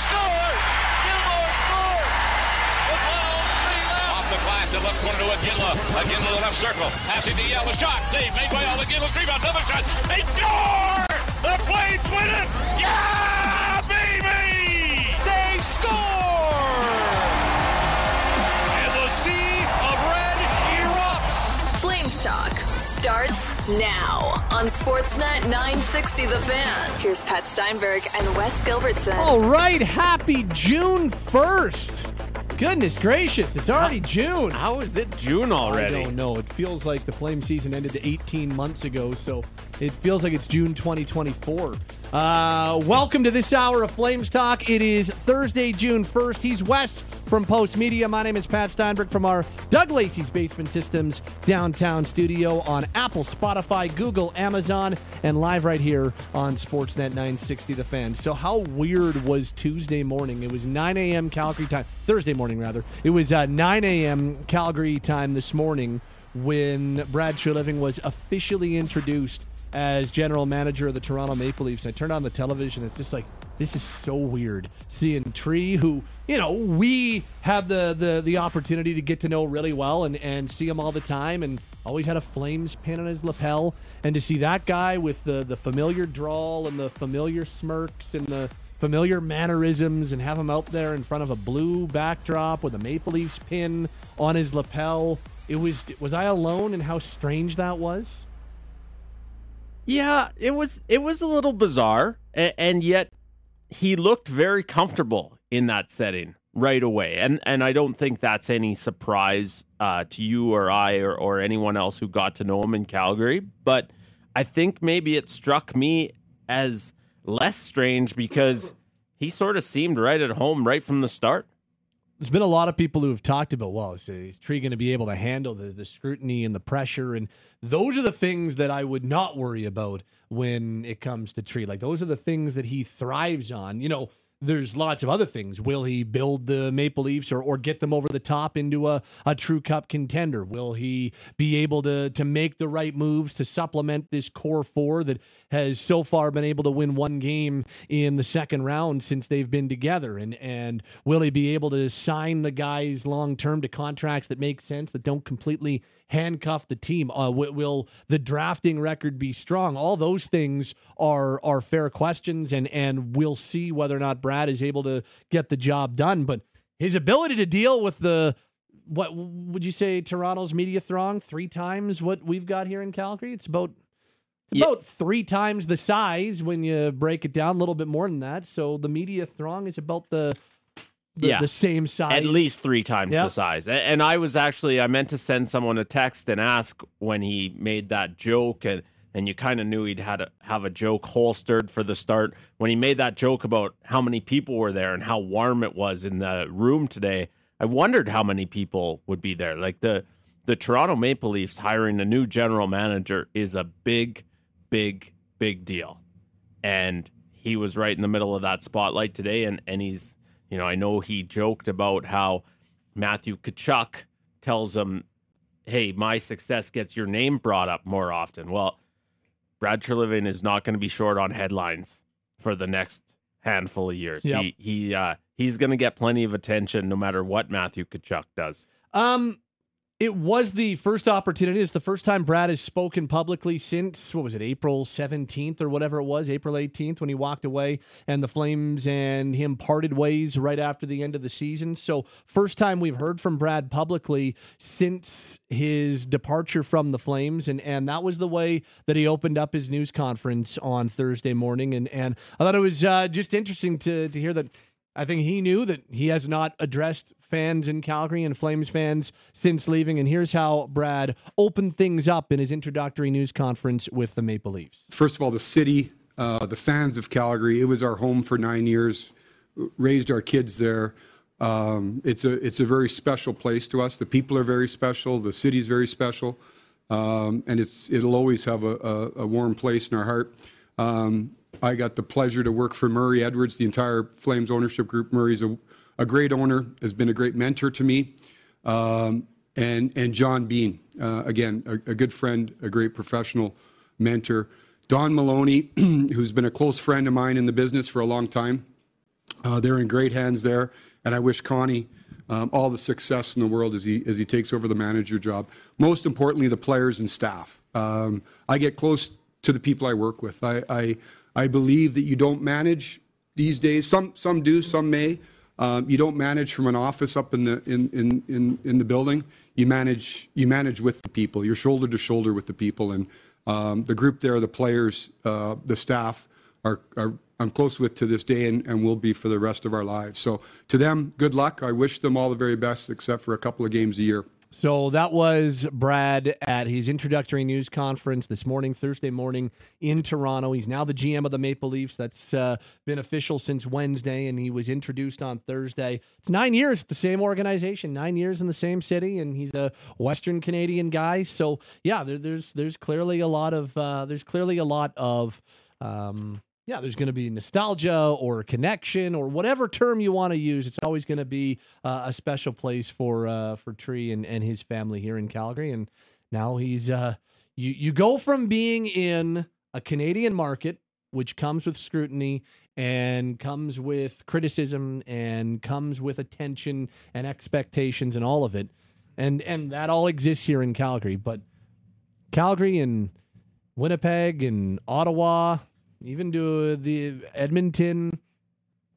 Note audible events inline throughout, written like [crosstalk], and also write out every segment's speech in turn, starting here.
scores! Gilmore scores! With 103 left. Off the glass, the left corner to. Iginla to the left circle. Passing to Yell. A shot. Save made by Yell. Iginla. Rebound. Another shot. They score! The Flames win it! Yeah, starts now on Sportsnet 960 The Fan. Here's Pat Steinberg and Wes Gilbertson. All right, happy June 1st. Goodness gracious, it's already June. How is it June already? I don't know. It feels like the flame season ended 18 months ago, so it feels like it's June 2024. Uh, welcome to this hour of Flames Talk. It is Thursday, June 1st. He's Wes from Post Media. My name is Pat Steinberg from our Doug Lacey's Basement Systems downtown studio on Apple, Spotify, Google, Amazon, and live right here on Sportsnet 960 The Fan. So, how weird was Tuesday morning? It was 9 a.m. Calgary time, Thursday morning rather. It was uh, 9 a.m. Calgary time this morning when Brad Treliving was officially introduced as general manager of the Toronto Maple Leafs. I turned on the television. It's just like this is so weird seeing Tree, who you know we have the the the opportunity to get to know really well and and see him all the time, and always had a Flames pin on his lapel, and to see that guy with the the familiar drawl and the familiar smirks and the familiar mannerisms and have him out there in front of a blue backdrop with a Maple Leafs pin on his lapel. It was was I alone in how strange that was? Yeah, it was it was a little bizarre, and, and yet he looked very comfortable in that setting right away. And and I don't think that's any surprise uh, to you or I or, or anyone else who got to know him in Calgary. But I think maybe it struck me as less strange because he sort of seemed right at home right from the start. There's been a lot of people who have talked about, well, is, is Tree going to be able to handle the, the scrutiny and the pressure? And those are the things that I would not worry about when it comes to Tree. Like, those are the things that he thrives on. You know, there's lots of other things. Will he build the Maple Leafs or, or get them over the top into a, a true cup contender? Will he be able to to make the right moves to supplement this core four that has so far been able to win one game in the second round since they've been together? And and will he be able to sign the guys long term to contracts that make sense that don't completely handcuff the team? Uh, will, will the drafting record be strong? All those things are are fair questions, and and we'll see whether or not Brad is able to get the job done. But his ability to deal with the what would you say Toronto's media throng three times what we've got here in Calgary? It's about Yeah. about three times the size when you break it down, a little bit more than that. So the media throng is about the the, Yeah. the same size, At least three times the size. And I was actually I meant to send someone a text and ask when he made that joke and and you kind of knew he'd had a, have a joke holstered for the start when he made that joke about how many people were there and how warm it was in the room today. I wondered how many people would be there. Like the the Toronto Maple Leafs hiring a new general manager is a big, big, big deal. And he was right in the middle of that spotlight today and and he's you know I know he joked about how Matthew Tkachuk tells him hey my success gets your name brought up more often. Well Brad Treliving is not going to be short on headlines for the next handful of years. Yep. he he uh he's going to get plenty of attention no matter what Matthew Tkachuk does. Um, it was the first opportunity. It's the first time Brad has spoken publicly since what was it, April seventeenth or whatever it was, April eighteenth when he walked away, and the Flames and him parted ways right after the end of the season. So first time we've heard from Brad publicly since his departure from the Flames, and and that was the way that he opened up his news conference on Thursday morning, and and I thought it was uh, just interesting to to hear that. I think he knew that he has not addressed fans in Calgary and Flames fans since leaving. And here's how Brad opened things up in his introductory news conference with the Maple Leafs. First of all, the city, uh, the fans of Calgary. It was our home for nine years. Raised our kids there. Um, it's a it's a very special place to us. The people are very special. The city's very special, um, and it's it'll always have a, a, a warm place in our heart. Um, I got the pleasure to work for Murray Edwards, the entire Flames ownership group. Murray's a, a great owner, has been a great mentor to me, um, and and John Bean, uh, again a, a good friend, a great professional mentor. Don Maloney, [clears throat] who's been a close friend of mine in the business for a long time. Uh, they're in great hands there, and I wish Connie um, all the success in the world as he as he takes over the manager job. Most importantly, the players and staff. Um, I get close to the people I work with. I, I I believe that you don't manage these days. Some some do, some may. Um, you don't manage from an office up in the in, in, in, in the building. You manage you manage with the people. You're shoulder to shoulder with the people, and um, the group there, the players, uh, the staff are, I'm close with to this day and, and will be for the rest of our lives. So to them, good luck. I wish them all the very best, except for a couple of games a year. So that was Brad at his introductory news conference this morning, Thursday morning in Toronto. He's now the GM of the Maple Leafs. That's uh, been official since Wednesday, and he was introduced on Thursday. It's nine years at the same organization, nine years in the same city, and he's a Western Canadian guy. So yeah, there, there's there's clearly a lot of uh, there's clearly a lot of. Um, yeah, there's going to be nostalgia or connection or whatever term you want to use. It's always going to be uh, a special place for uh, for Tree and, and his family here in Calgary. And now he's uh, you you go from being in a Canadian market, which comes with scrutiny and comes with criticism and comes with attention and expectations and all of it, and and that all exists here in Calgary. But Calgary and Winnipeg and Ottawa even to the Edmonton,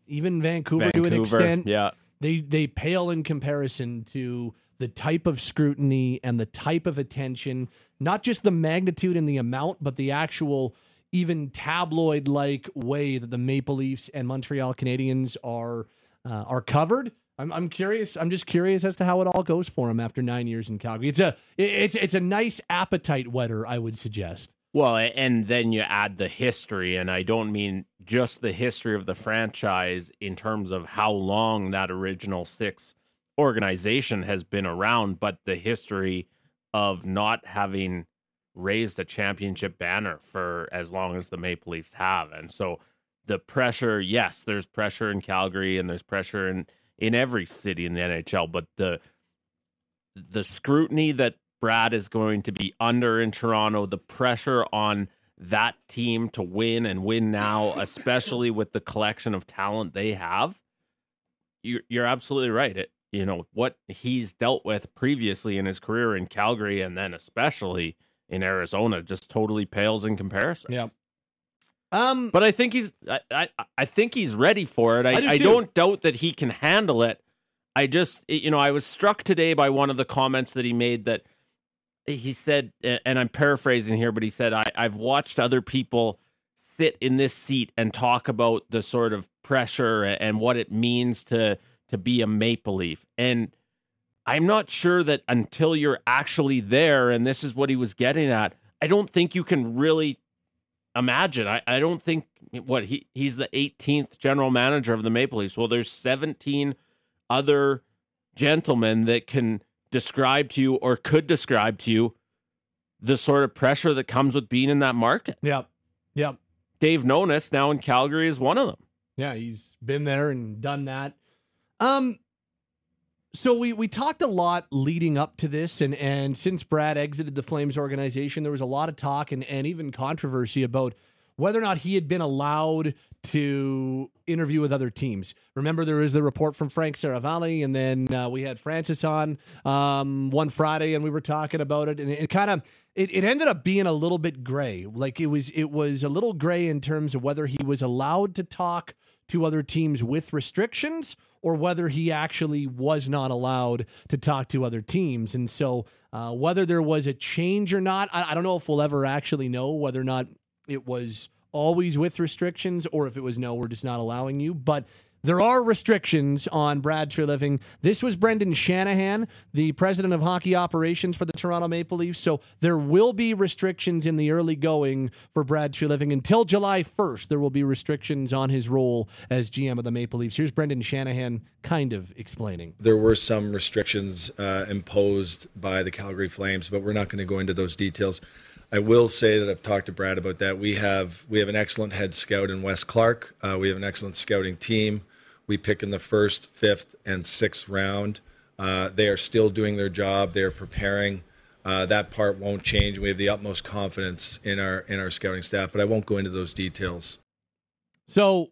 even Vancouver, Vancouver to an extent. Yeah. They they pale in comparison to the type of scrutiny and the type of attention, not just the magnitude and the amount, but the actual even tabloid like way that the Maple Leafs and Montreal Canadiens are uh, are covered. I'm, I'm curious. I'm just curious as to how it all goes for him after nine years in Calgary. It's a it's it's a nice appetite wetter, I would suggest. Well, and then you add the history, and I don't mean just the history of the franchise in terms of how long that original six organization has been around, but the history of not having raised a championship banner for as long as the Maple Leafs have. And so the pressure, yes, there's pressure in Calgary and there's pressure in in every city in the NHL, but the the scrutiny that Brad is going to be under in Toronto, the pressure on that team to win and win now, [laughs] especially with the collection of talent they have. You're, you're absolutely right. It, you know, what he's dealt with previously in his career in Calgary and then especially in Arizona just totally pales in comparison. Yeah. Um, but I think he's I, I, I think he's ready for it. I, I do I don't doubt that he can handle it. I just you know I was struck today by one of the comments that he made that he said, and I'm paraphrasing here, but he said, I, I've watched other people sit in this seat and talk about the sort of pressure and what it means to to be a Maple Leaf. And I'm not sure that until you're actually there, and this is what he was getting at, I don't think you can really imagine. I, I don't think what he he's the 18th general manager of the Maple Leafs. Well, there's 17 other gentlemen that can describe to you or could describe to you the sort of pressure that comes with being in that market. Yep. Yep. Dave Nonis now in Calgary is one of them. Yeah, he's been there and done that. Um so we we talked a lot leading up to this and and since Brad exited the Flames organization there was a lot of talk and and even controversy about whether or not he had been allowed to interview with other teams. Remember, there was the report from Frank Seravalli, and then uh, we had Francis on um, one Friday, and we were talking about it, and it, kind of it, it ended up being a little bit gray. Like it was it was a little gray in terms of whether he was allowed to talk to other teams with restrictions or whether he actually was not allowed to talk to other teams. And so, uh, whether there was a change or not, I, I don't know if we'll ever actually know whether or not it was always with restrictions or if it was no, we're just not allowing you. But there are restrictions on Brad Treliving. This was Brendan Shanahan, the president of hockey operations for the Toronto Maple Leafs. So there will be restrictions in the early going for Brad Treliving until July 1st. There will be restrictions on his role as GM of the Maple Leafs. Here's Brendan Shanahan kind of explaining. There were some restrictions uh, imposed by the Calgary Flames, but we're not going to go into those details. I will say that I've talked to Brad about that. We have we have an excellent head scout in Wes Clark. Uh, we have an excellent scouting team. We pick in the first, fifth, and sixth round. Uh, they are still doing their job. They are preparing. Uh, that part won't change. We have the utmost confidence in our in our scouting staff, but I won't go into those details. So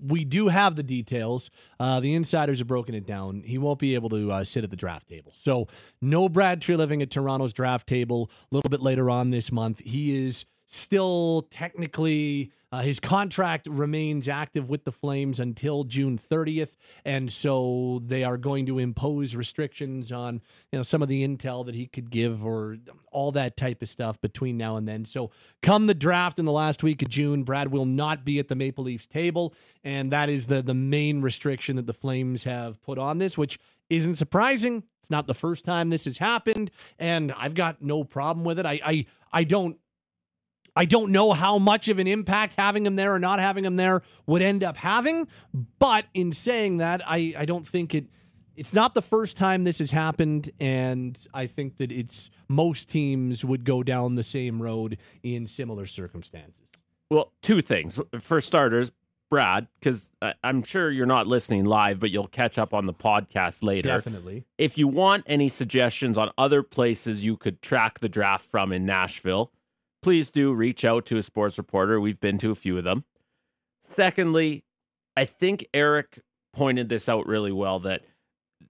we do have the details. Uh, the insiders have broken it down. He won't be able to uh, sit at the draft table. So, no Brad Treliving at Toronto's draft table a little bit later on this month. He is still technically uh, his contract remains active with the Flames until June 30th, and so they are going to impose restrictions on you know some of the intel that he could give or all that type of stuff between now and then. So come the draft in the last week of June, Brad will not be at the Maple Leafs table, and that is the the main restriction that the Flames have put on this, which isn't surprising. It's not the first time this has happened, and I've got no problem with it. I I I don't I don't know how much of an impact having him there or not having him there would end up having, but in saying that, I, I don't think it it's not the first time this has happened, and I think that it's most teams would go down the same road in similar circumstances. Well, two things. For starters, Brad, because I'm sure you're not listening live, but you'll catch up on the podcast later. Definitely. If you want any suggestions on other places you could track the draft from in Nashville, please do reach out to a sports reporter. We've been to a few of them. Secondly, I think Eric pointed this out really well that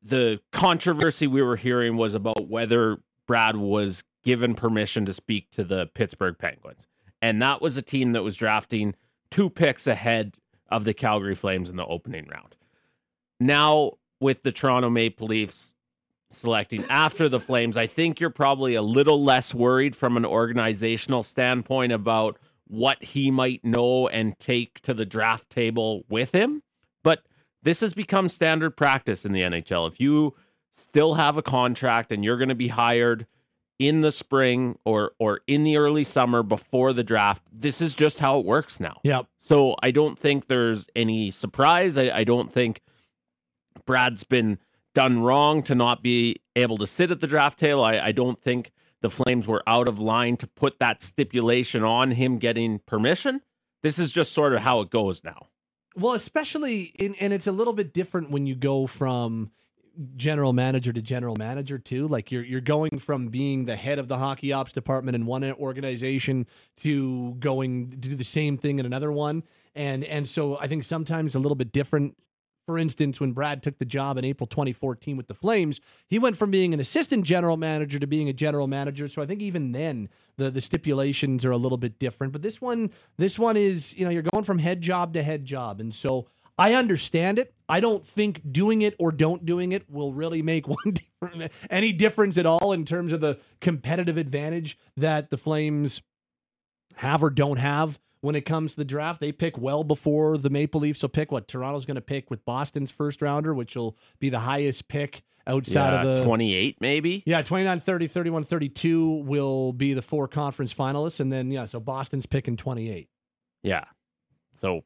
the controversy we were hearing was about whether Brad was given permission to speak to the Pittsburgh Penguins. And that was a team that was drafting two picks ahead of the Calgary Flames in the opening round. Now, with the Toronto Maple Leafs selecting after the Flames, I think you're probably a little less worried from an organizational standpoint about what he might know and take to the draft table with him. But this has become standard practice in the NHL. If you still have a contract and you're going to be hired in the spring or or in the early summer before the draft, this is just how it works now. Yep. So I don't think there's any surprise. I, I don't think Brad's been done wrong to not be able to sit at the draft table. I, I don't think the Flames were out of line to put that stipulation on him getting permission. This is just sort of how it goes now. Well, especially in, and it's a little bit different when you go from general manager to general manager too. Like you're you're going from being the head of the hockey ops department in one organization to going to do the same thing in another one. And and so I think sometimes a little bit different for instance, when Brad took the job in April 2014 with the Flames, he went from being an assistant general manager to being a general manager. So I think even then the the stipulations are a little bit different. But this one, this one is, you know, you're going from head job to head job. And so I understand it. I don't think doing it or don't doing it will really make [laughs] one different, any difference at all in terms of the competitive advantage that the Flames have or don't have when it comes to the draft. They pick well before the Maple Leafs will pick what Toronto's going to pick with Boston's first rounder, which will be the highest pick outside Yeah, of the 28 maybe. yeah, 29, 30, 31, 32 will be the four conference finalists. And then, yeah, so Boston's picking 28. Yeah. So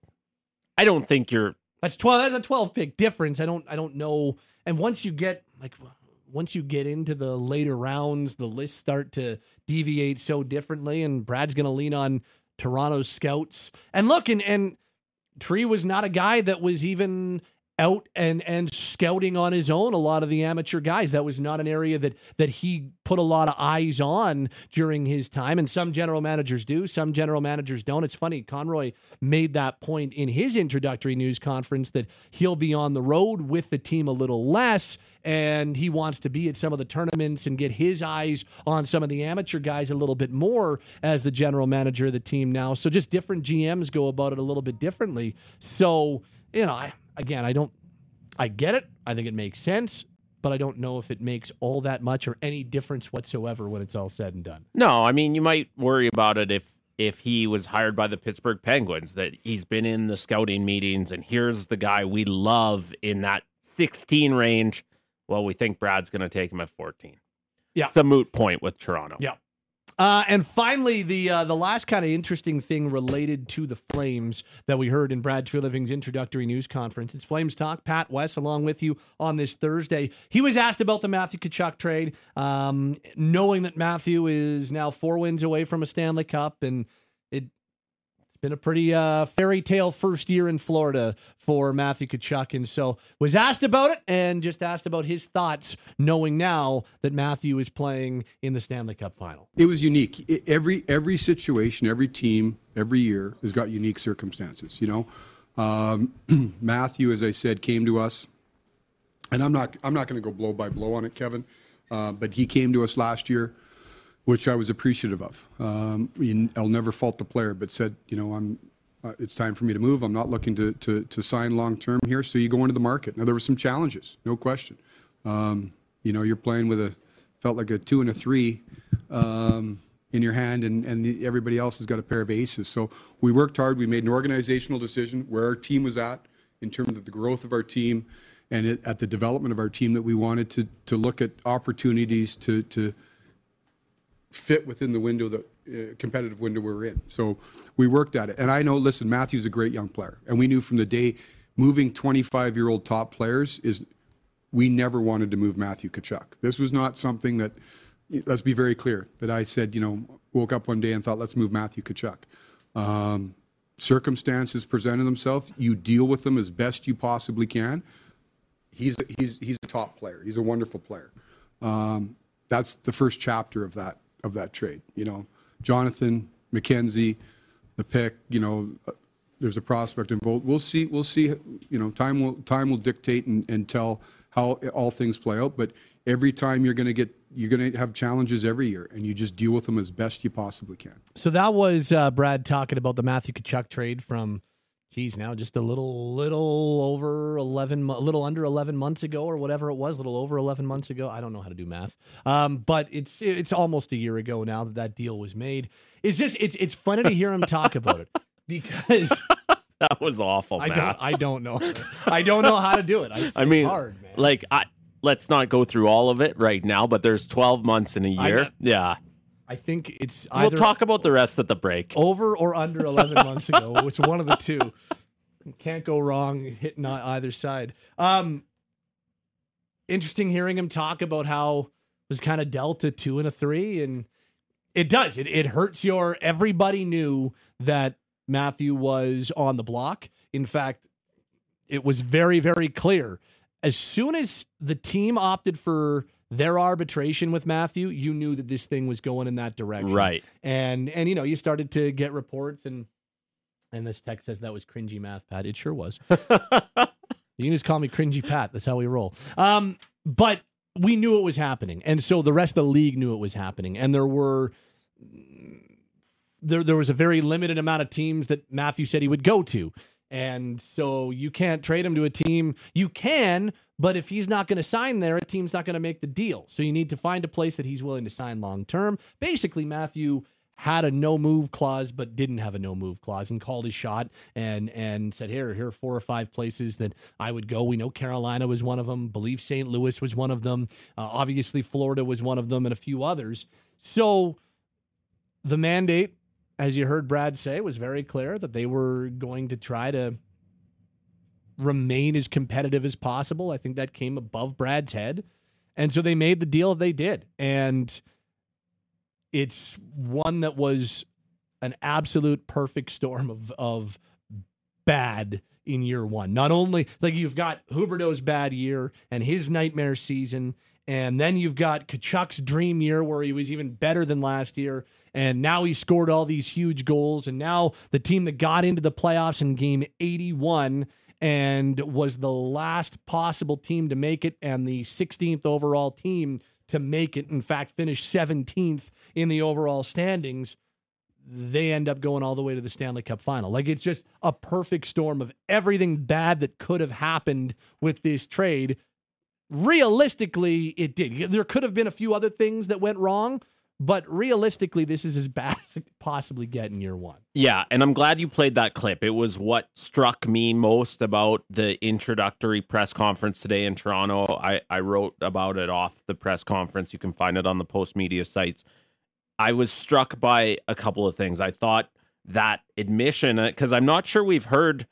I don't think you're That's 12. That's a 12 pick difference. I don't, I don't know. And once you get, like, once you get into the later rounds, the lists start to deviate so differently. And Brad's going to lean on Toronto's scouts. And look, and, and Tree was not a guy that was even out and and scouting on his own a lot of the amateur guys. That was not an area that that he put a lot of eyes on during his time and some general managers do some general managers don't. It's funny conroy made that point in his introductory news conference that he'll be on the road with the team a little less and he wants to be at some of the tournaments and get his eyes on some of the amateur guys a little bit more as the general manager of the team now. So just different gms go about it a little bit differently. So you know I again, I don't, I get it. I think it makes sense, but I don't know if it makes all that much or any difference whatsoever when it's all said and done. No, I mean you might worry about it if if he was hired by the Pittsburgh Penguins that he's been in the scouting meetings and here's the guy we love in that 16 range. Well, we think Brad's going to take him at 14. Yeah. It's a moot point with Toronto. Yeah. Uh, and finally, the uh, the last kind of interesting thing related to the Flames that we heard in Brad Treliving's introductory news conference. It's Flames Talk. Pat Wes along with you on this Thursday. He was asked about the Matthew Tkachuk trade, um, knowing that Matthew is now four wins away from a Stanley Cup, and been a pretty uh, fairy tale first year in Florida for Matthew Tkachuk, and so was asked about it and just asked about his thoughts, knowing now that Matthew is playing in the Stanley Cup final. It was unique. I- every every situation, every team, every year has got unique circumstances. You know, Um, [clears throat] Matthew, as I said, came to us, and I'm not I'm not going to go blow by blow on it, Kevin, uh, but he came to us last year, which I was appreciative of. Um, I'll never fault the player, but said, you know, I'm. Uh, it's time for me to move. I'm not looking to to, to sign long term here. So you go into the market. Now there were some challenges, no question. Um, you know, you're playing with a felt like a two and a three um, in your hand, and and the, everybody else has got a pair of aces. So we worked hard. We made an organizational decision where our team was at in terms of the growth of our team, and it, at the development of our team that we wanted to to look at opportunities to to fit within the window that uh, competitive window we're in. So we worked at it. And I know, listen, Matthew's a great young player, and we knew from the day moving 25 year old top players is we never wanted to move Matthew Tkachuk. This was not something that. Let's be very clear that I said, you know, woke up one day and thought, let's move Matthew Tkachuk. Um, circumstances presented themselves. You deal with them as best you possibly can. He's he's he's a top player. He's a wonderful player. Um, that's the first chapter of that of that trade. You know, Jonathan Mackenzie, the pick. You know, uh, there's a prospect involved. We'll see. We'll see. You know, time will time will dictate and, and tell how all things play out. But every time you're going to get you're going to have challenges every year, and you just deal with them as best you possibly can. So that was uh, Brad talking about the Matthew Tkachuk trade from, geez, now just a little, little over eleven, mo- a little under eleven months ago, or whatever it was, a little over eleven months ago. I don't know how to do math, um, but it's it's almost a year ago now that that deal was made. It's just it's it's funny to hear him talk about it [laughs] because [laughs] That was awful, I man. don't I don't know I don't know how to do it. [laughs] It's, I mean, hard, man. like I let's not go through all of it right now, but there's 12 months in a year. yeah. I think it's We'll talk about the rest at the break. over or under 11 months ago. [laughs] It's one of the two. Can't go wrong hitting on either side. Um, interesting hearing him talk about how it was kind of dealt a two and a three, and it does. It it hurts your. Everybody knew that Matthew was on the block. In fact, it was very very clear. As soon as the team opted for their arbitration with Matthew, you knew that this thing was going in that direction. Right. and and you know you started to get reports and and this text says that was cringy math pat. It sure was. [laughs] You can just call me cringy pat. That's how we roll. Um but we knew it was happening. And so the rest of the league knew it was happening. And there were there there was a very limited amount of teams that Matthew said he would go to and so you can't trade him to a team. You can but if he's not going to sign there a team's not going to make the deal. So you need to find a place that he's willing to sign long term basically Matthew had a no move clause but didn't have a no move clause and called his shot and and said here here are four or five places that I would go. We know Carolina was one of them. Believe St. Louis was one of them. Uh, obviously Florida was one of them and a few others. So the mandate as you heard Brad say was very clear that they were going to try to remain as competitive as possible. I think that came above Brad's head. And so they made the deal they did. And it's one that was an absolute perfect storm of of bad in year one. Not only like you've got Huberdeau's bad year and his nightmare season, and then you've got Tkachuk's dream year where he was even better than last year, and now he scored all these huge goals, and now the team that got into the playoffs in game 81 and was the last possible team to make it and the 16th overall team to make it in fact finished 17th in the overall standings they end up going all the way to the Stanley Cup final. Like it's just a perfect storm of everything bad that could have happened with this trade. Realistically, it did. There could have been a few other things that went wrong, but realistically, this is as bad [laughs] as it could possibly get in year one. Yeah, and I'm glad you played that clip. It was what struck me most about the introductory press conference today in Toronto. I, I wrote about it off the press conference. You can find it on the post media sites. I was struck by a couple of things. I thought that admission, uh, because I'm not sure we've heard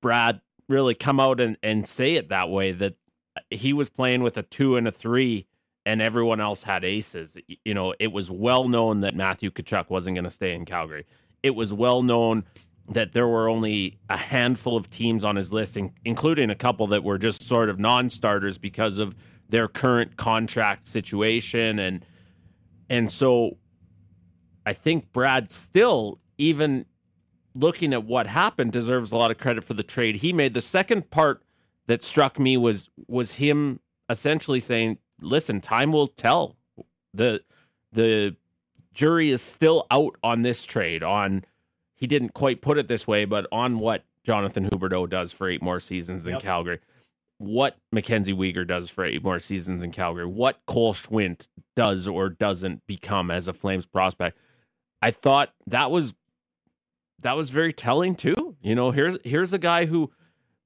Brad really come out and, and say it that way, that he was playing with a two and a three and everyone else had aces. You know, it was well known that Matthew Tkachuk wasn't going to stay in Calgary. It was well known that there were only a handful of teams on his list, in- including a couple that were just sort of non-starters because of their current contract situation, and and so I think Brad still even looking at what happened, deserves a lot of credit for the trade he made. The second part that struck me was was him essentially saying, "Listen, time will tell. the The jury is still out on this trade. On he didn't quite put it this way, but on what Jonathan Huberdeau does for eight more seasons in Yep. Calgary." What Mackenzie Weegar does for eight more seasons in Calgary, what Cole Schwindt does or doesn't become as a Flames prospect, I thought that was that was very telling too. You know, here's here's a guy who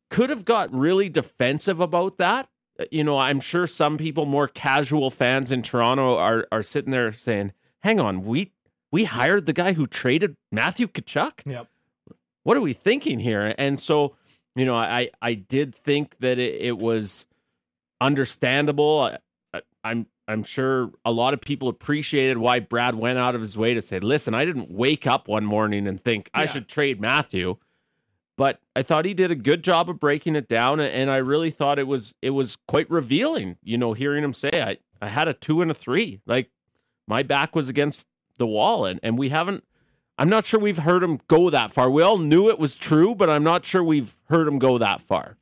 could have got really defensive about that. You know, I'm sure some people, more casual fans in Toronto, are are sitting there saying, "Hang on, we we hired the guy who traded Matthew Tkachuk. Yep. What are we thinking here?" And so, you know, I I did think that it, it was understandable. I, I, I'm I'm sure a lot of people appreciated why Brad went out of his way to say, "Listen, I didn't wake up one morning and think I should trade Matthew." But I thought he did a good job of breaking it down, and I really thought it was it was quite revealing. You know, hearing him say, "I I had a two and a three, like my back was against the wall," and and we haven't. I'm not sure we've heard him go that far. We all knew it was true, but I'm not sure we've heard him go that far.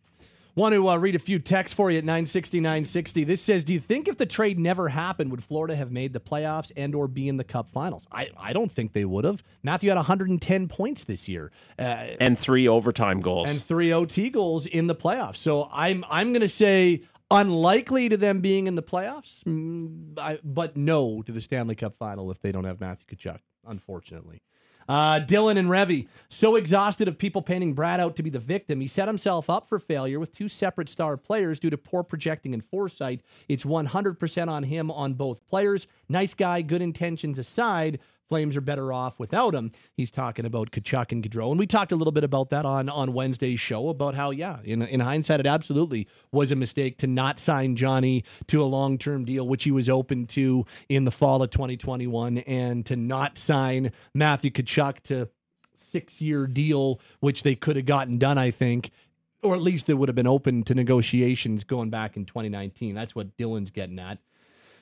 Want to uh, read a few texts for you at 960 960. This says, "Do you think if the trade never happened, would Florida have made the playoffs and or be in the Cup Finals?" I, I don't think they would have. Matthew had 110 points this year uh, And three overtime goals. and three OT goals in the playoffs. So I'm I'm going to say unlikely to them being in the playoffs, mm, but no to the Stanley Cup Final if they don't have Matthew Tkachuk. Unfortunately. Uh, Dylan and Revy, so exhausted of people painting Brad out to be the victim, he set himself up for failure with two separate star players due to poor projecting and foresight. It's 100% on him on both players. Nice guy, good intentions aside, Flames are better off without him. He's talking about Tkachuk and Gaudreau. And we talked a little bit about that on, on Wednesday's show about how, yeah, in, in hindsight, it absolutely was a mistake to not sign Johnny to a long term deal, which he was open to in the fall of 2021, and to not sign Matthew Tkachuk to six year deal, which they could have gotten done, I think. Or at least it would have been open to negotiations going back in 2019. That's what Dylan's getting at.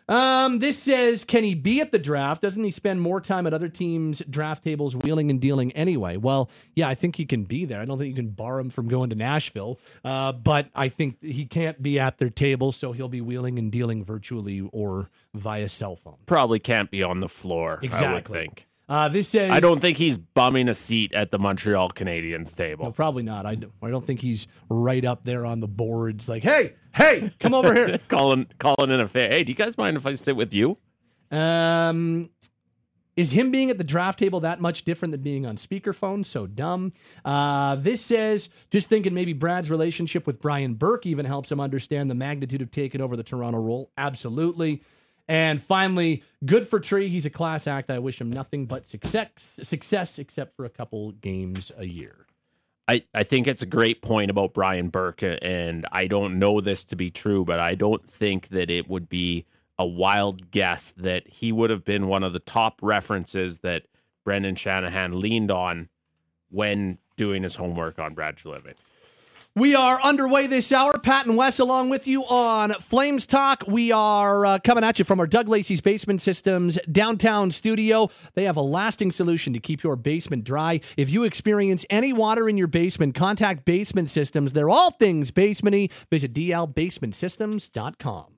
Um, this says, can he be at the draft? Doesn't he spend more time at other teams' draft tables wheeling and dealing anyway? Well, yeah, I think he can be there. I don't think you can bar him from going to Nashville, uh, but I think he can't be at their table, so he'll be wheeling and dealing virtually or via cell phone. Probably can't be on the floor. I would Exactly. think. Uh, this says, I don't think he's bumming a seat at the Montreal Canadiens table. No, probably not. I don't, I don't think he's right up there on the boards. Like, hey, hey, come over here. [laughs] calling calling in a fair. Hey, do you guys mind if I sit with you? Um, is him being at the draft table that much different than being on speakerphone? So dumb. Uh, this says just thinking maybe Brad's relationship with Brian Burke even helps him understand the magnitude of taking over the Toronto role. Absolutely. And finally, good for Tree. He's a class act. I wish him nothing but success, success except for a couple games a year. I, I think it's a great point about Brian Burke, and I don't know this to be true, but I don't think that it would be a wild guess that he would have been one of the top references that Brendan Shanahan leaned on when doing his homework on Brad Treliving. We are underway this hour. Pat and Wes along with you on Flames Talk. We are uh, coming at you from our Doug Lacey's Basement Systems downtown studio. They have a lasting solution to keep your basement dry. If you experience any water in your basement, contact Basement Systems. They're all things basementy. Visit dlbasementsystems.com.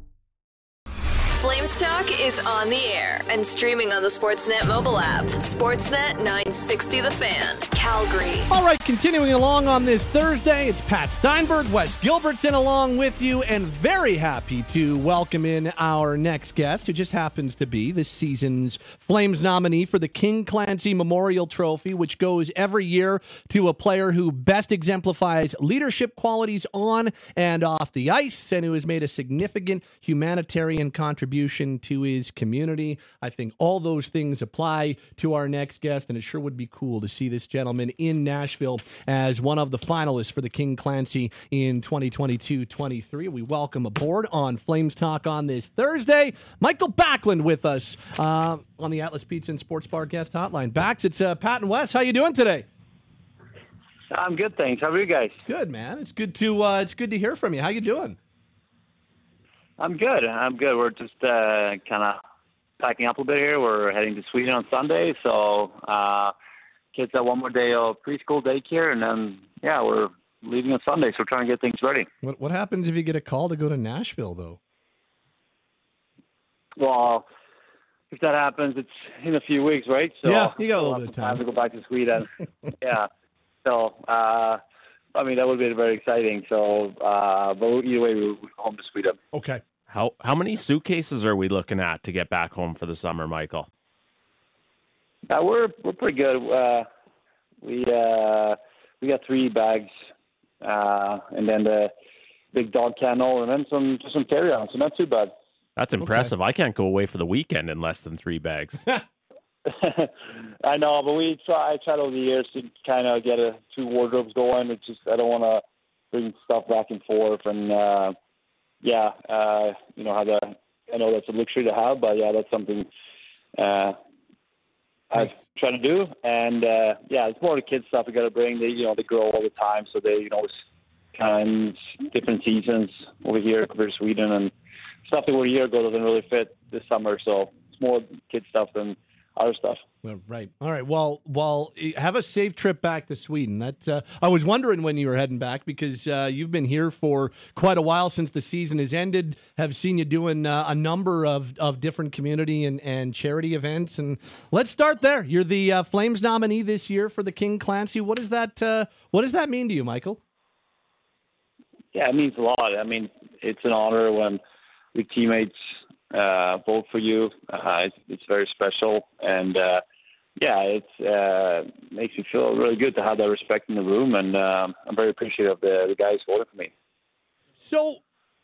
Flames Talk is on the air and streaming on the Sportsnet mobile app. Sportsnet 960 The Fan, Calgary. All right, continuing along on this Thursday, it's Pat Steinberg, Wes Gilbertson along with you, and very happy to welcome in our next guest, who just happens to be this season's Flames nominee for the King Clancy Memorial Trophy, which goes every year to a player who best exemplifies leadership qualities on and off the ice, and who has made a significant humanitarian contribution to his community. I think all those things apply to our next guest, and it sure would be cool to see this gentleman in Nashville as one of the finalists for the King Clancy in 2022-23. We welcome aboard on Flames Talk on this Thursday, Mikael Backlund with us uh, on the Atlas Pizza and Sports Bar guest hotline. Bax, it's uh, Pat and Wes. How you doing today? I'm good, thanks. How are you guys? Good, man. It's good to uh, it's good to hear from you. How you doing? I'm good. I'm good. We're just uh, kind of packing up a bit here. We're heading to Sweden on Sunday, so uh, kids have one more day of preschool daycare, and then yeah, we're leaving on Sunday. So we're trying to get things ready. What what happens if you get a call to go to Nashville though? Well, if that happens, it's in a few weeks, right? So Yeah, you got a we'll little bit of some time. to go back to Sweden. [laughs] yeah. So, uh, I mean, that would be very exciting. So, uh, but either way, we- we're home to Sweden. Okay. How how many suitcases are we looking at to get back home for the summer, Mikael? Uh, we're we're pretty good. Uh, we uh, we got three bags, uh, and then the big dog kennel, and then some just some carry on. So not too bad. That's impressive. I can't go away for the weekend in less than three bags. [laughs] I know, but we try I tried over the years to kind of get a two wardrobes going. It's just I don't want to bring stuff back and forth, and uh, yeah, uh, you know how the I know that's a luxury to have, but yeah, that's something uh, I try to do. And uh, yeah, it's more the kids stuff we got to bring. They you know they grow all the time, so they you know it's kind of different seasons over here compared to Sweden, and stuff that were a year ago doesn't really fit this summer. So it's more kid stuff than other stuff. Well, right. All right. Well, well, eh, have a safe trip back to Sweden. That uh, I was wondering when you were heading back because uh, you've been here for quite a while since the season has ended. Have seen you doing uh, a number of, of different community and, and charity events. And let's start there. You're the uh, Flames nominee this year for the King Clancy. What does that uh, What does that mean to you, Mikael? Yeah, it means a lot. I mean, it's an honor when your teammates uh, vote for you. Uh, it's, it's very special, and uh, yeah, it uh, makes me feel really good to have that respect in the room, and um, I'm very appreciative of the, the guys voting for me. So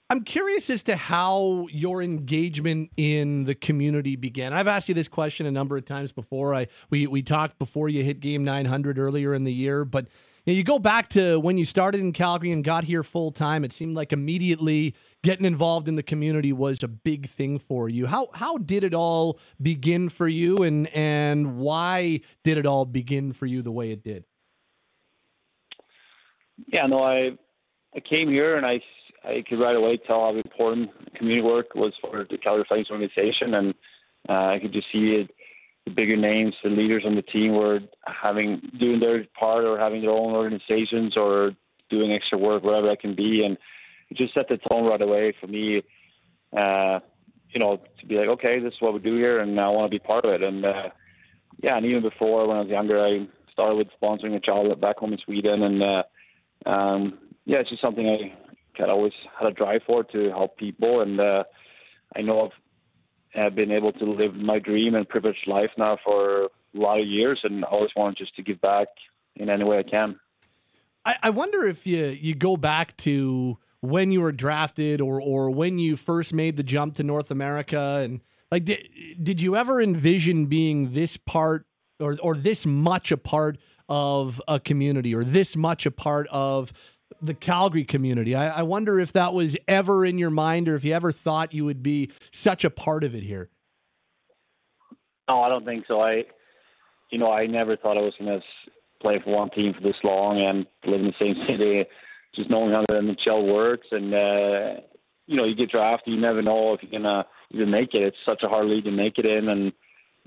I'm curious as to how your engagement in the community began. I've asked you this question a number of times before. I we we talked before you hit game 900 earlier in the year, but know, you go back to when you started in Calgary and got here full time. It seemed like immediately getting involved in the community was a big thing for you. How how did it all begin for you, and and why did it all begin for you the way it did? Yeah, no, I I came here and I I could right away tell how important community work was for the Calgary Flames organization, and uh, I could just see it. The bigger names, the leaders on the team were having doing their part or having their own organizations or doing extra work, whatever that can be, and it just set the tone right away for me. Uh, you know, to be like, okay, this is what we do here, and I want to be part of it. And uh, yeah, and even before when I was younger, I started with sponsoring a child back home in Sweden, and uh, um, yeah, it's just something I kind of always had a drive for to help people, and uh, I know I've, I've been able to live my dream and privileged life now for a lot of years, and I always want just to give back in any way I can. I, I wonder if you you go back to when you were drafted or or when you first made the jump to North America and like did, did you ever envision being this part or or this much a part of a community or this much a part of the Calgary community? I, I wonder if that was ever in your mind or if you ever thought you would be such a part of it here. No, I don't think so. I, you know, I never thought I was going to play for one team for this long and live in the same [laughs] city. Just knowing how the NHL works, and uh, you know, you get drafted, you never know if you're gonna even make it. It's such a hard league to make it in, and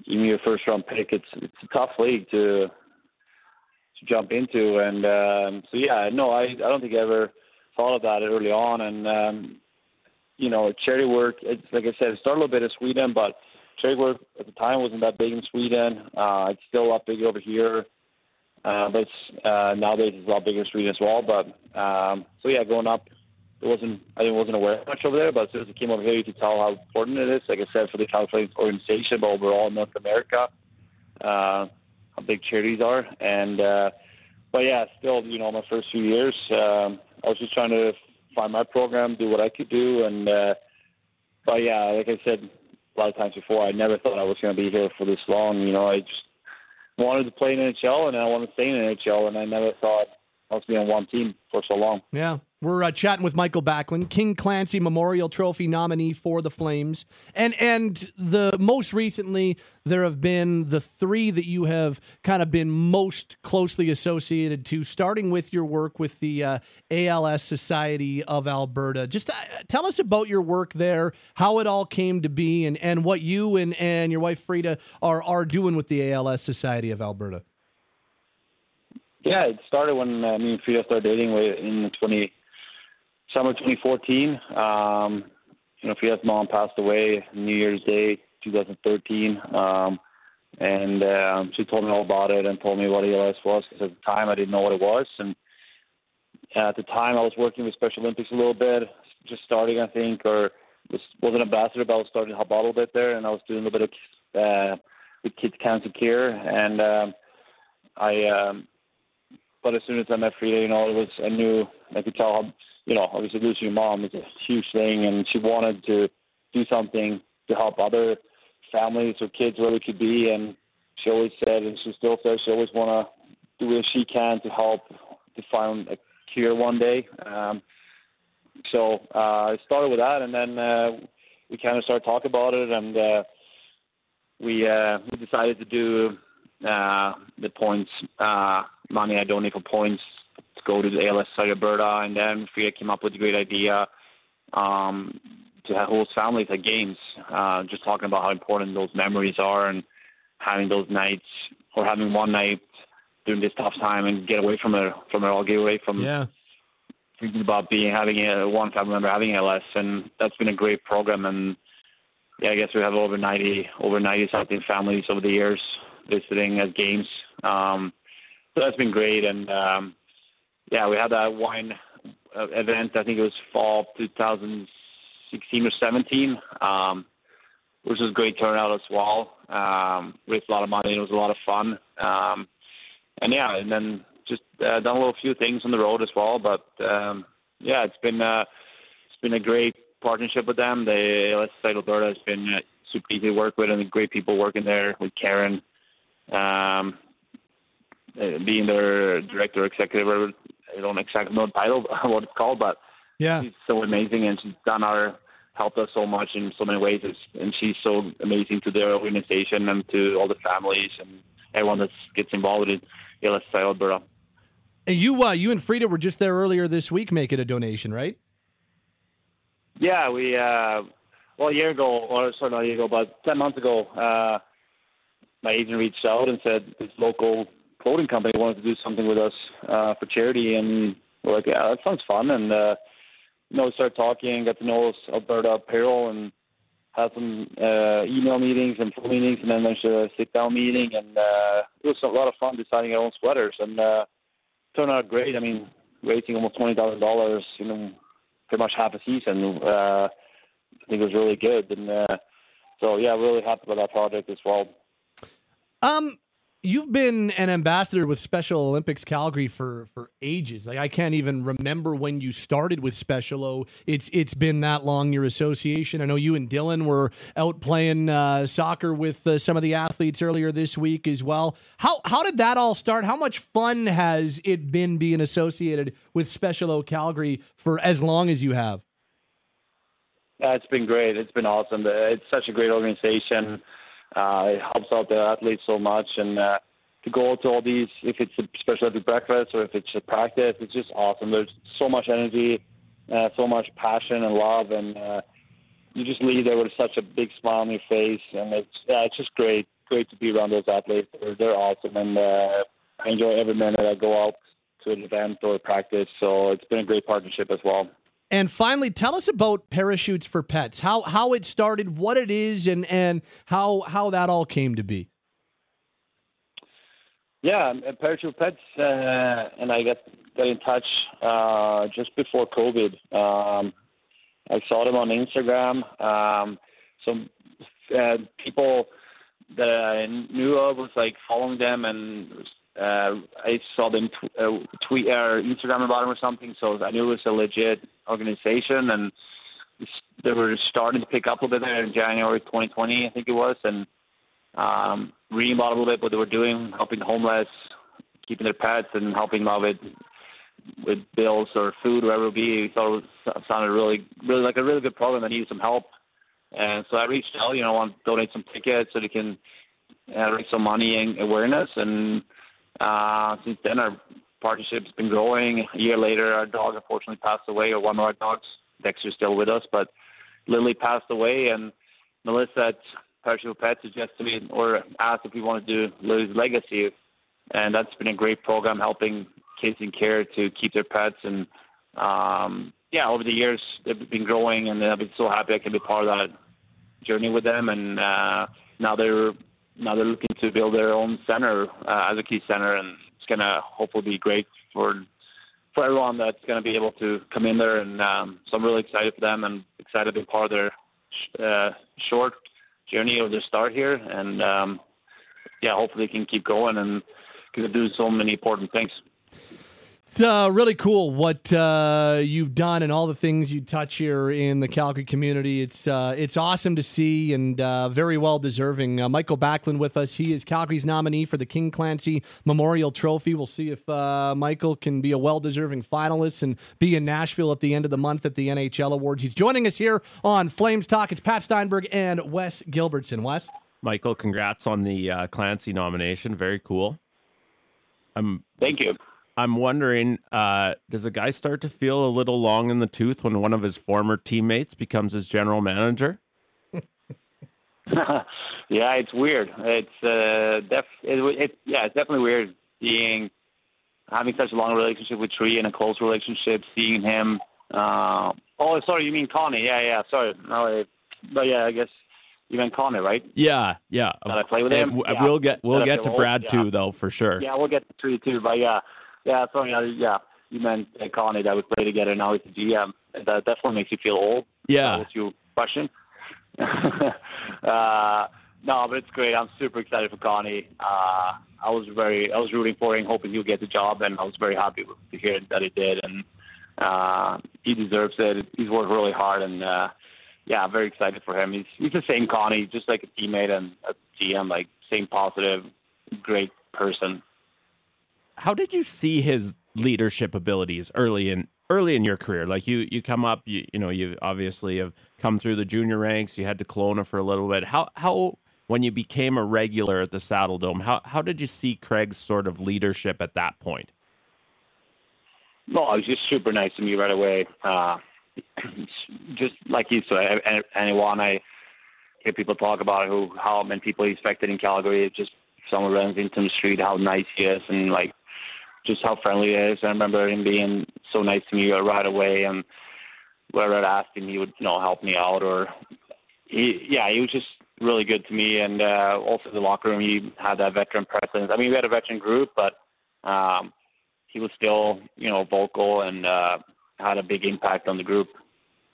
even your first round pick, it's it's a tough league to to jump into. And um, so, yeah, no, I I don't think I ever thought about it early on, and um, you know, charity work. It's like I said, it started a little bit in Sweden, but charity work at the time wasn't that big in Sweden. Uh, it's still a lot bigger over here. Uh, but it's, uh, nowadays it's a lot bigger in Sweden as well. But um, so yeah, going up, it wasn't I didn't wasn't aware much over there. But as soon as I came over here, you could tell how important it is. Like I said, for the California organization, but overall in North America, uh, how big charities are. And uh, but yeah, still, you know, my first few years, um, I was just trying to find my program, do what I could do, and uh, but yeah, like I said a lot of times before, I never thought I was going to be here for this long. You know, I just wanted to play in NHL and I wanted to stay in NHL, and I never thought Was being on one team for so long. Yeah. We're uh, chatting with Mikael Backlund, King Clancy Memorial Trophy nominee for the Flames, and and the most recently there have been the three that you have kind of been most closely associated to, starting with your work with the uh, ALS Society of Alberta. Just uh, tell us about your work there, how it all came to be, and, and what you and, and your wife Frida are are doing with the ALS Society of Alberta. Yeah, it started when uh, me and Frida started dating in the 20 summer 2014. Um, you know, Frida's mom passed away New Year's Day 2013, um, and um, she told me all about it and told me what ALS was because at the time I didn't know what it was. And at the time I was working with Special Olympics a little bit, just starting I think, or was was an ambassador, but I was starting to help out a little bit there, and I was doing a little bit of uh, with kids cancer care, and um, I. Um, but as soon as I met Frida, you know, it was I knew I could tell how you know obviously losing your mom is a huge thing, and she wanted to do something to help other families or kids where we could be, and she always said, and she still says, she always want to do what she can to help to find a cure one day. Um, so uh, I started with that, and then uh, we kind of started talking about it, and uh, we uh, we decided to do uh, the points uh, money I donate for points to go to the ALS Alberta, and then Frida came up with a great idea um, to host families at games. Uh, just talking about how important those memories are, and having those nights or having one night during this tough time and get away from it from it all, get away from yeah. thinking about being having a, one family member having ALS, and that's been a great program. And yeah, I guess we have over ninety over ninety something families over the years visiting at games. Um, so that's been great, and um, yeah, we had that wine uh, event. I think it was fall 2016 or 17, um, which was a great turnout as well. Um, raised a lot of money. It was a lot of fun. Um, and yeah, and then just uh, done a little few things on the road as well. But um, yeah, it's been uh, it's been a great partnership with them. The ALS Site Alberta has been uh, super easy to work with, and great people working there with Karen. Um, uh, being their director, executive, or I don't exactly know the title, [laughs] what it's called, but yeah, she's so amazing, and she's done our helped us so much in so many ways, and she's so amazing to their organization and to all the families and everyone that gets involved in ALS Alberta. And you, uh, you and Frida were just there earlier this week making a donation, right? Yeah, we uh, well a year ago, or sorry, not a year ago, but ten months ago, uh, my agent reached out and said this local clothing company wanted to do something with us uh, for charity, and we're like, yeah, that sounds fun. And uh, you know, we started talking, got to know Alberta Apparel, and had some uh, email meetings and phone meetings, and then there's a sit-down meeting, and uh, it was a lot of fun designing our own sweaters, and uh, turned out great. I mean, raising almost twenty thousand dollars, you know, pretty much half a season. Uh, I think it was really good, and uh, so yeah, really happy with that project as well. Um, You've been an ambassador with Special Olympics Calgary for for ages. Like I can't even remember when you started with Special O. It's it's been that long your association. I know you and Dylan were out playing uh, soccer with uh, some of the athletes earlier this week as well. How how did that all start? How much fun has it been being associated with Special O Calgary for as long as you have? It's been great. It's been awesome. It's such a great organization. Uh, it helps out the athletes so much, and uh, to go to all these, if it's a special Olympic breakfast or if it's a practice, it's just awesome. There's so much energy, uh, so much passion and love, and uh, you just leave there with such a big smile on your face, and it's it's just great, great to be around those athletes. They're, they're awesome, and uh, I enjoy every minute I go out to an event or practice. So it's been a great partnership as well. And finally, tell us about parachutes for pets. How how it started, what it is, and and how how that all came to be. Yeah, parachute pets, uh, and I got got in touch uh, just before COVID. Um, I saw them on Instagram. Um, some uh, people that I knew of was like following them and uh, I saw them t- uh, tweet or Instagram about them or something, so I knew it was a legit organization, and they were starting to pick up a little bit there in January 2020, I think it was, and um, reading about a little bit what they were doing, helping the homeless, keeping their pets, and helping them out with with bills or food, whatever it be. He thought it was, sounded really, really like a really good program that needed some help. And so I reached out, you know, I want to donate some tickets so they can uh, raise some money and awareness. And uh, since then, our partnership's been growing. A year later, our dog unfortunately passed away, or one of our dogs. Dexter's still with us, but Lily passed away, and Melissa at Parachute Pets suggested me or asked if we want to do Lily's legacy, and that's been a great program helping kids in care to keep their pets and um, yeah, over the years they've been growing, and I've been so happy I can be part of that journey with them. And uh, now they're now they're looking to build their own center uh, as a key center, and it's gonna hopefully be great for for everyone that's gonna be able to come in there. And um, so I'm really excited for them, and excited to be part of their uh, short journey of their start here. And um, yeah, hopefully they can keep going and can do so many important things. It's uh, really cool what uh, you've done and all the things you touch here in the Calgary community. It's uh, it's awesome to see and uh, very well deserving. Uh, Mikael Backlund with us. He is Calgary's nominee for the King Clancy Memorial Trophy. We'll see if uh, Mikael can be a well deserving finalist and be in Nashville at the end of the month at the NHL Awards. He's joining us here on Flames Talk. It's Pat Steinberg and Wes Gilbertson. Wes, Mikael, congrats on the Clancy nomination. Very cool. I'm Thank you. I'm wondering, uh, does a guy start to feel a little long in the tooth when one of his former teammates becomes his general manager? [laughs] yeah, it's weird. It's uh, def- it, it, yeah, it's definitely weird being having such a long relationship with Tree and a close relationship, seeing him. Uh, oh, sorry, you mean Connie? Yeah, yeah. Sorry, no, but yeah, I guess you meant Connor, right? Yeah, yeah. I play with him? Yeah. We'll get we'll get to Brad yeah. too, though, for sure. Yeah, we'll get to Tree too, but yeah, yeah, sorry, uh, yeah. You meant uh, Connie that we play together. Now he's the GM. That definitely makes you feel old. Yeah. What's your question? [laughs] uh, no, but it's great. I'm super excited for Connie. Uh, I was very, I was rooting for him, hoping he'll get the job, and I was very happy to hear that he did. And uh, he deserves it. He's worked really hard, and uh, yeah, I'm very excited for him. He's he's the same Connie, just like a teammate and a GM, like same positive, great person how did you see his leadership abilities early in early in your career? Like you you come up, you you know, you obviously have come through the junior ranks. You had to Kelowna for a little bit. How how when you became a regular at the Saddledome, how how did you see Craig's sort of leadership at that point? No, it was just super nice to me right away. Uh, [clears throat] just like you said, anyone I hear people talk about who how many people he expected in Calgary. Just someone runs into the street, how nice he is, and like just how friendly he is. I remember him being so nice to me right away, and wherever I asked him, he would you know help me out, or he yeah he was just really good to me. And uh, also the locker room, he had that veteran presence. I mean, we had a veteran group, but um, he was still you know vocal and uh, had a big impact on the group.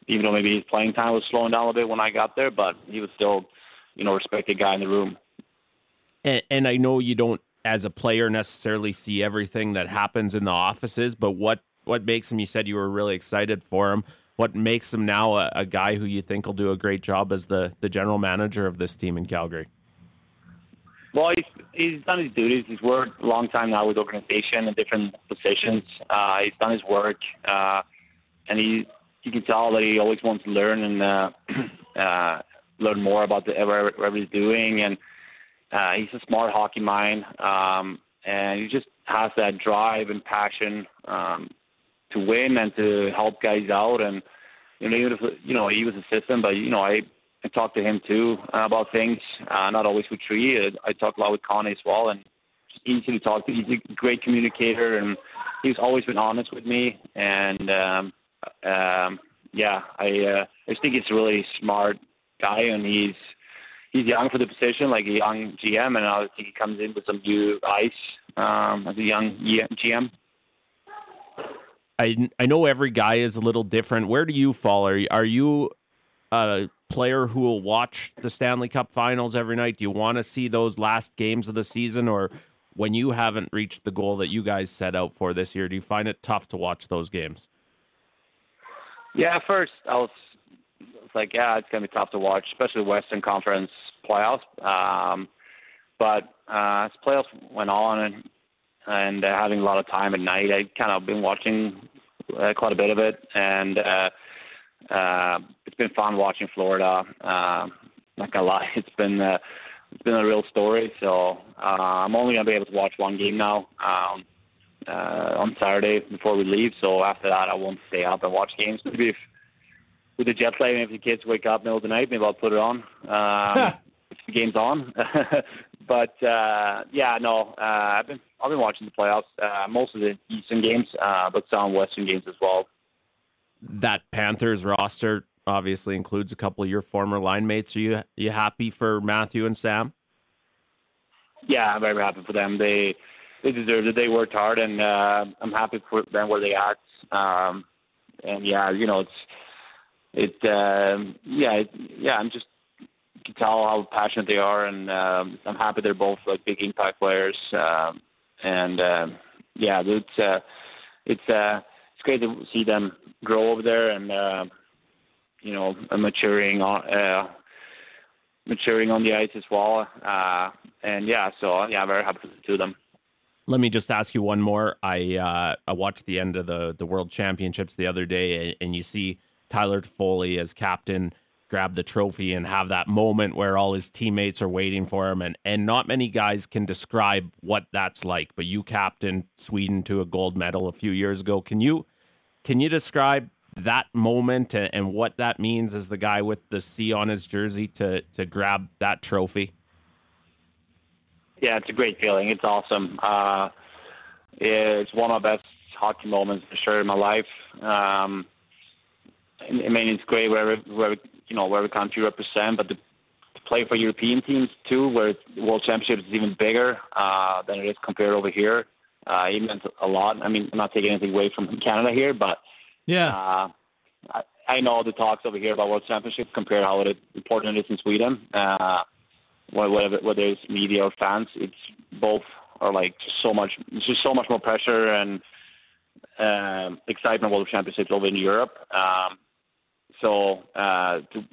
Even though maybe his playing time was slowing down a bit when I got there, but he was still, you know, respected guy in the room. And, and I know you don't as a player necessarily see everything that happens in the offices, but what what makes him? You said you were really excited for him. What makes him now a, a guy who you think will do a great job as the the general manager of this team in Calgary? Well, he's he's done his duties. He's worked a long time now with organization in different positions. Uh, he's done his work, uh, and he you can tell that he always wants to learn and uh, [clears throat] uh, learn more about the, whatever, whatever he's doing. And uh, he's a smart hockey mind, um, and he just has that drive and passion um, to win and to help guys out. And you know, even if you know he was assistant, but you know, I I talked to him too uh, about things. Uh, not always with Tree. I, I talk a lot with Connie as well, and easy to talk to. He's a great communicator, and he's always been honest with me. And um, um, yeah, I uh, I just think he's a really smart guy, and he's he's young for the position, like a young GM, and I think he comes in with some new ice um, as a young GM. I I know every guy is a little different. Where do you fall? Are you, are you a player who will watch the Stanley Cup Finals every night? Do you want to see those last games of the season, or when you haven't reached the goal that you guys set out for this year, do you find it tough to watch those games? Yeah, first I was like, yeah, it's gonna be tough to watch, especially the Western Conference playoffs. Um, but uh, as playoffs went on and and uh, having a lot of time at night, I kind of been watching uh, quite a bit of it, and uh, uh, it's been fun watching Florida. Uh, not gonna lie, [laughs] it's been uh, it's been a real story. So uh, I'm only gonna be able to watch one game now um, uh, on Saturday before we leave. So after that, I won't stay up and watch games. Maybe if with the jet lag, maybe if the kids wake up middle of the night, maybe I'll put it on. Um, if [laughs] the game's on. [laughs] but uh, yeah, no, uh, I've been I've been watching the playoffs, uh, most of the Eastern games, uh, but some Western games as well. That Panthers roster obviously includes a couple of your former line mates. Are you you happy for Matthew and Sam? Yeah, I'm very happy for them. They they deserved it. They worked hard, and uh, I'm happy for them where they at. Um, and yeah, you know, it's it. Um, yeah, it, yeah. I'm just can tell how passionate they are, and um, I'm happy they're both like big impact players. Um, and uh, yeah, it's uh, it's uh, it's great to see them grow over there, and uh, you know, maturing on uh, maturing on the ice as well. Uh, and yeah, so yeah, very happy to them. Let me just ask you one more. I uh, I watched the end of the the World Championships the other day, and you see Tyler Toffoli as captain grab the trophy and have that moment where all his teammates are waiting for him, and and not many guys can describe what that's like. But you captained Sweden to a gold medal a few years ago. Can you can you describe that moment and, and what that means as the guy with the C on his jersey to to grab that trophy? Yeah, it's a great feeling. It's awesome. Uh, it's one of my best hockey moments for sure in my life. Um, I mean, it's great where wherever you know wherever country represent, but to, to play for European teams too, where the World Championship is even bigger uh, than it is compared over here. Uh, it meant a lot. I mean, I'm not taking anything away from Canada here, but yeah, uh, I, I know the talks over here about World Championship compared to how it, important it is in Sweden. Uh, whether whether it's media or fans, it's both are like just so much. It's just so much more pressure and um, excitement World Championships over in Europe. Um, so uh, to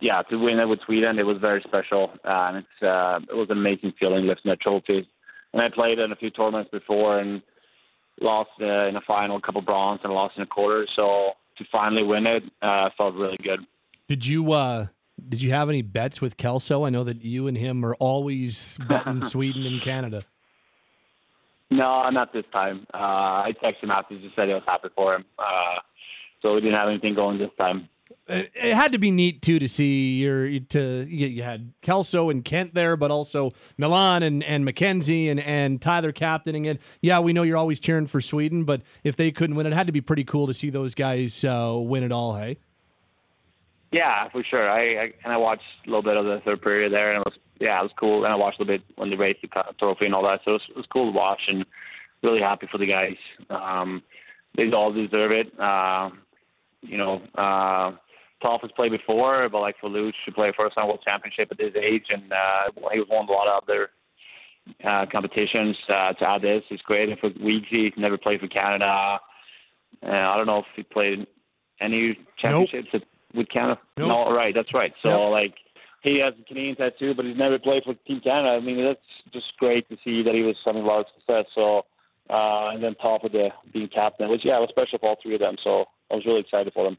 yeah, to win it with Sweden, it was very special, and it's uh, it was an amazing feeling lifting that trophy. And I played in a few tournaments before and lost uh, in a final, a couple bronze, and lost in a quarter. So to finally win it uh, felt really good. Did you uh, did you have any bets with Kelso? I know that you and him are always betting [laughs] Sweden and Canada. No, not this time. Uh, I texted him after, just said I was happy for him. Uh, so we didn't have anything going this time. It, had to be neat too to see your to you, you had Kelso and Kent there, but also Milan and and MacKenzie and and Tyler captaining it. Yeah, we know you're always cheering for Sweden, but if they couldn't win, it had to be pretty cool to see those guys uh, win it all. Hey. Yeah, for sure. I, I and I watched a little bit of the third period there, and it was yeah, it was cool. And I watched a little bit when they raised the trophy and all that, so it was, it was cool to watch and really happy for the guys. Um, they all deserve it. Uh, you know, uh, Has played before, but like for Faluch should play first time World Championship at his age, and uh, he was won a lot of other uh, competitions. Uh, to add this, it's great. And for Weegsy, never played for Canada. Uh, I don't know if he played any championships nope. with Canada. Nope. No, right, that's right. So like he has a Canadian tattoo, but he's never played for Team Canada. I mean, that's just great to see that he was having a lot of success. So, uh, and then top of the being captain, which yeah, was special for all three of them. So I was really excited for them.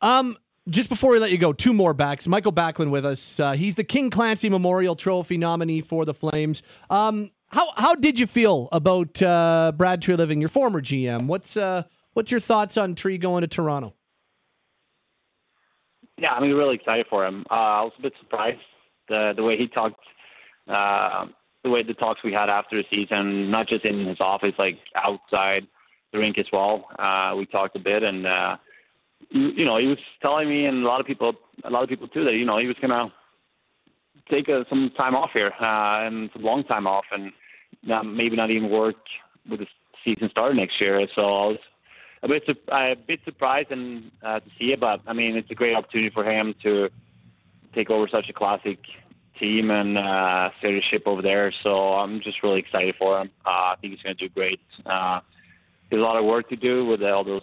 Um, just before we let you go, two more backs. Mikael Backlund with us. Uh, he's the King Clancy Memorial Trophy nominee for the Flames. Um, how how did you feel about uh, Brad Treliving, your former GM? What's uh, what's your thoughts on Tree going to Toronto? Yeah, I mean, really excited for him. Uh, I was a bit surprised the the way he talked, uh, the way the talks we had after the season, not just in his office, like outside the rink as well. Uh, we talked a bit, and uh, you, know, he was telling me, and a lot of people, a lot of people too, that you know he was gonna take uh some time off here, uh, and some long time off, and not, maybe not even work with the season start next year. So I was a bit sur- a bit surprised and uh, to see it, but I mean it's a great opportunity for him to take over such a classic team and uh, steer over there. So I'm just really excited for him. Uh, I think he's to do great. Uh, there's a lot of work to do with all those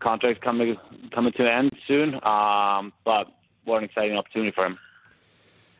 contracts coming coming to an end soon, um, but what an exciting opportunity for him.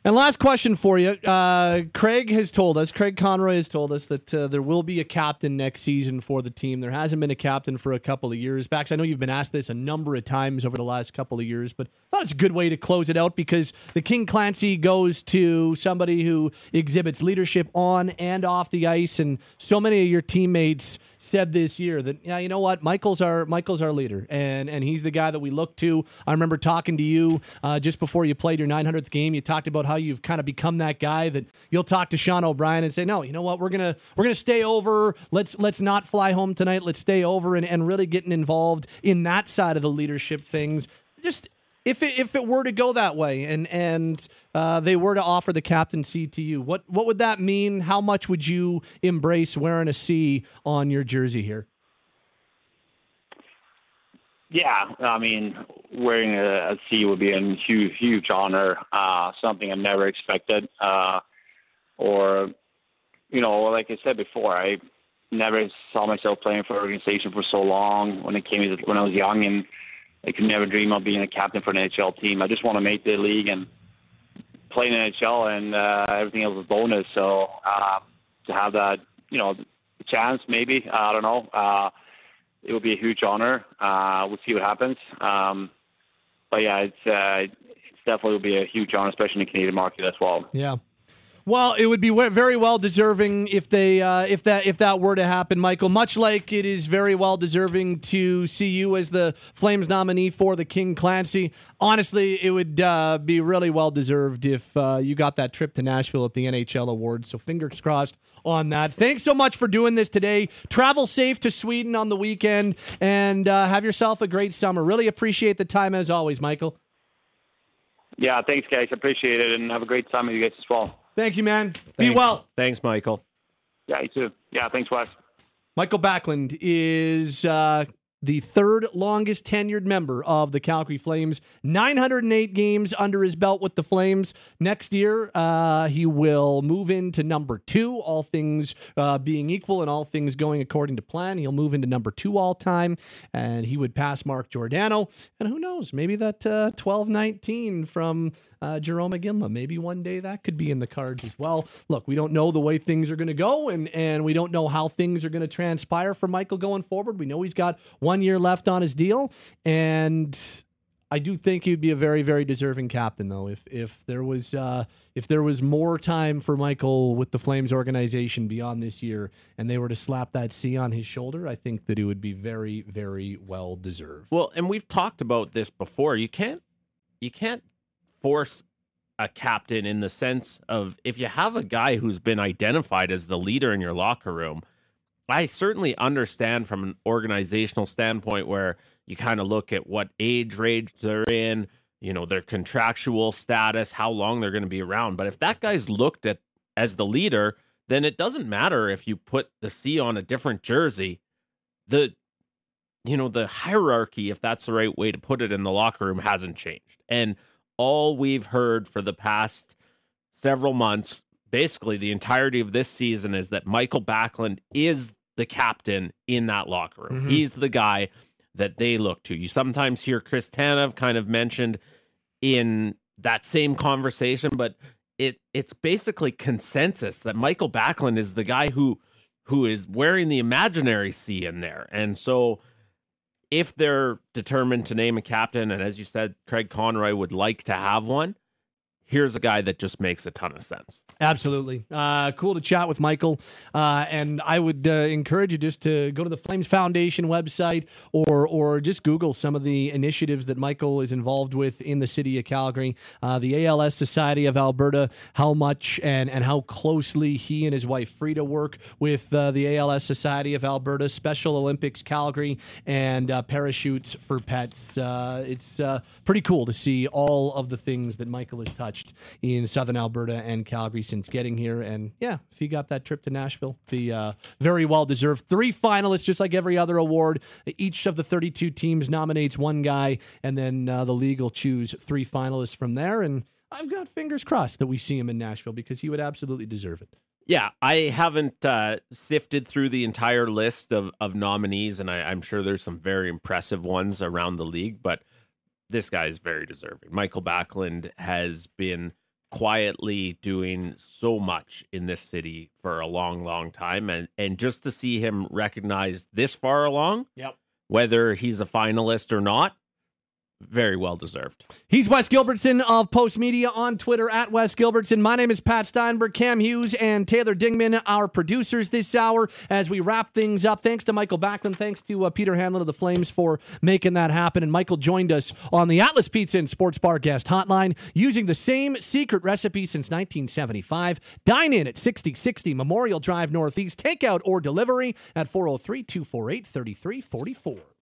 And last question for you. Uh, Craig has told us, Craig Conroy has told us that uh, there will be a captain next season for the team. There hasn't been a captain for a couple of years. Bax, I know you've been asked this a number of times over the last couple of years, but I thought it's a good way to close it out because the King Clancy goes to somebody who exhibits leadership on and off the ice, and so many of your teammates said this year that yeah, you know what, Mikael's our Mikael's our leader, and and he's the guy that we look to. I remember talking to you uh, just before you played your 900th game. You talked about how you've kind of become that guy that you'll talk to Sean O'Brien and say, no, you know what, we're gonna we're gonna stay over. Let's let's not fly home tonight. Let's stay over and and really getting involved in that side of the leadership things. Just if it, if it were to go that way and and uh, they were to offer the captaincy to you, what what would that mean? How much would you embrace wearing a C on your jersey here? Yeah, I mean, wearing a, a C would be a huge, huge honor. Uh, something I never expected, uh, or you know, like I said before, I never saw myself playing for an organization for so long. When it came when I was young, and I could never dream of being a captain for an NHL team. I just want to make the league and play in the NHL, and uh, everything else is bonus. So uh, to have that, you know, chance, maybe I don't know. Uh, it would be a huge honor. Uh, we'll see what happens. Um, but yeah, it's uh, it's definitely will be a huge honor, especially in the Canadian market as well. Yeah. Well, it would be very well deserving if they uh, if that if that were to happen, Mikael. Much like it is very well deserving to see you as the Flames nominee for the King Clancy. Honestly, it would uh, be really well deserved if uh, you got that trip to Nashville at the NHL Awards. So fingers crossed on that. Thanks so much for doing this today. Travel safe to Sweden on the weekend and uh, have yourself a great summer. Really appreciate the time as always, Mikael. Yeah, thanks, guys. Appreciate it, and have a great time with you guys as well. Thank you, man. Thanks. Be well. Thanks, Mikael. Yeah, you too. Yeah, thanks, Wes. Mikael Backlund is uh, the third longest tenured member of the Calgary Flames. 908 games under his belt with the Flames. Next year, uh, he will move into number two, all things uh, being equal and all things going according to plan. He'll move into number two all time, and he would pass Mark Giordano. And who knows, maybe that uh, 19 from uh, Jarome Iginla. Maybe one day that could be in the cards as well. Look, we don't know the way things are going to go, and and we don't know how things are going to transpire for Mikael going forward. We know he's got one year left on his deal, and I do think he'd be a very very deserving captain though. If if there was uh, if there was more time for Mikael with the Flames organization beyond this year, and they were to slap that C on his shoulder, I think that it would be very very well deserved. Well, and we've talked about this before. You can't you can't force a captain in the sense of if you have a guy who's been identified as the leader in your locker room, I certainly understand from an organizational standpoint where you kind of look at what age range they're in, you know, their contractual status, how long they're going to be around. But if that guy's looked at as the leader, then it doesn't matter if you put the C on a different jersey. The you know, the hierarchy, if that's the right way to put it in the locker room, hasn't changed. And all we've heard for the past several months, basically the entirety of this season, is that Mikael Backlund is the captain in that locker room. Mhm. He's the guy that they look to. You sometimes hear Chris Tanev kind of mentioned in that same conversation, but it it's basically consensus that Mikael Backlund is the guy who who is wearing the imaginary C in there. And so if they're determined to name a captain, and as you said, Craig Conroy would like to have one, here's a guy that just makes a ton of sense. Absolutely. Uh, cool to chat with Mikael. Uh, and I would uh, encourage you just to go to the Flames Foundation website or or just Google some of the initiatives that Mikael is involved with in the city of Calgary. Uh, the ALS Society of Alberta, how much and, and how closely he and his wife Frida work with uh, the ALS Society of Alberta, Special Olympics Calgary, and uh, Parachutes for Pets. It's pretty cool to see all of the things that Mikael has touched in Southern Alberta and Calgary since getting here. And yeah, if he got that trip to Nashville, be uh, very well deserved. Three finalists, just like every other award. Each of the 32 teams nominates one guy, and then uh, the league will choose three finalists from there. And I've got fingers crossed that we see him in Nashville because he would absolutely deserve it. Yeah, I haven't uh, sifted through the entire list of, of nominees, and I, I'm sure there's some very impressive ones around the league, but this guy is very deserving. Mikael Backlund has been quietly doing so much in this city for a long, long time, and and just to see him recognized this far along, Yep. whether he's a finalist or not, very well deserved. He's Wes Gilbertson of Postmedia on Twitter at Wes Gilbertson. My name is Pat Steinberg, Cam Hughes, and Taylor Dingman, our producers this hour. As we wrap things up, thanks to Mikael Backlund, thanks to uh, Peter Hanlon of the Flames for making that happen. And Mikael joined us on the Atlas Pizza and Sports Bar guest hotline using the same secret recipe since 1975. Dine in at 6060 Memorial Drive Northeast. Takeout or delivery at 403 248 3344.